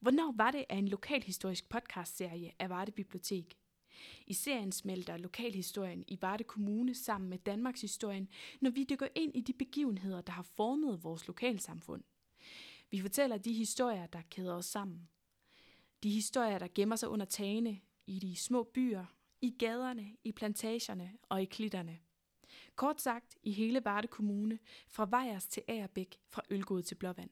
Hvornår var det, at en lokalhistorisk podcastserie af Varde Bibliotek? I serien smelter lokalhistorien i Varde Kommune sammen med Danmarks historien, når vi dykker ind i de begivenheder, der har formet vores lokalsamfund. Vi fortæller de historier, der kæder os sammen. De historier, der gemmer sig under tagene, i de små byer, i gaderne, i plantagerne og i klitterne. Kort sagt i hele Varde Kommune, fra Vejers til Agerbæk, fra Ølgod til Blåvand.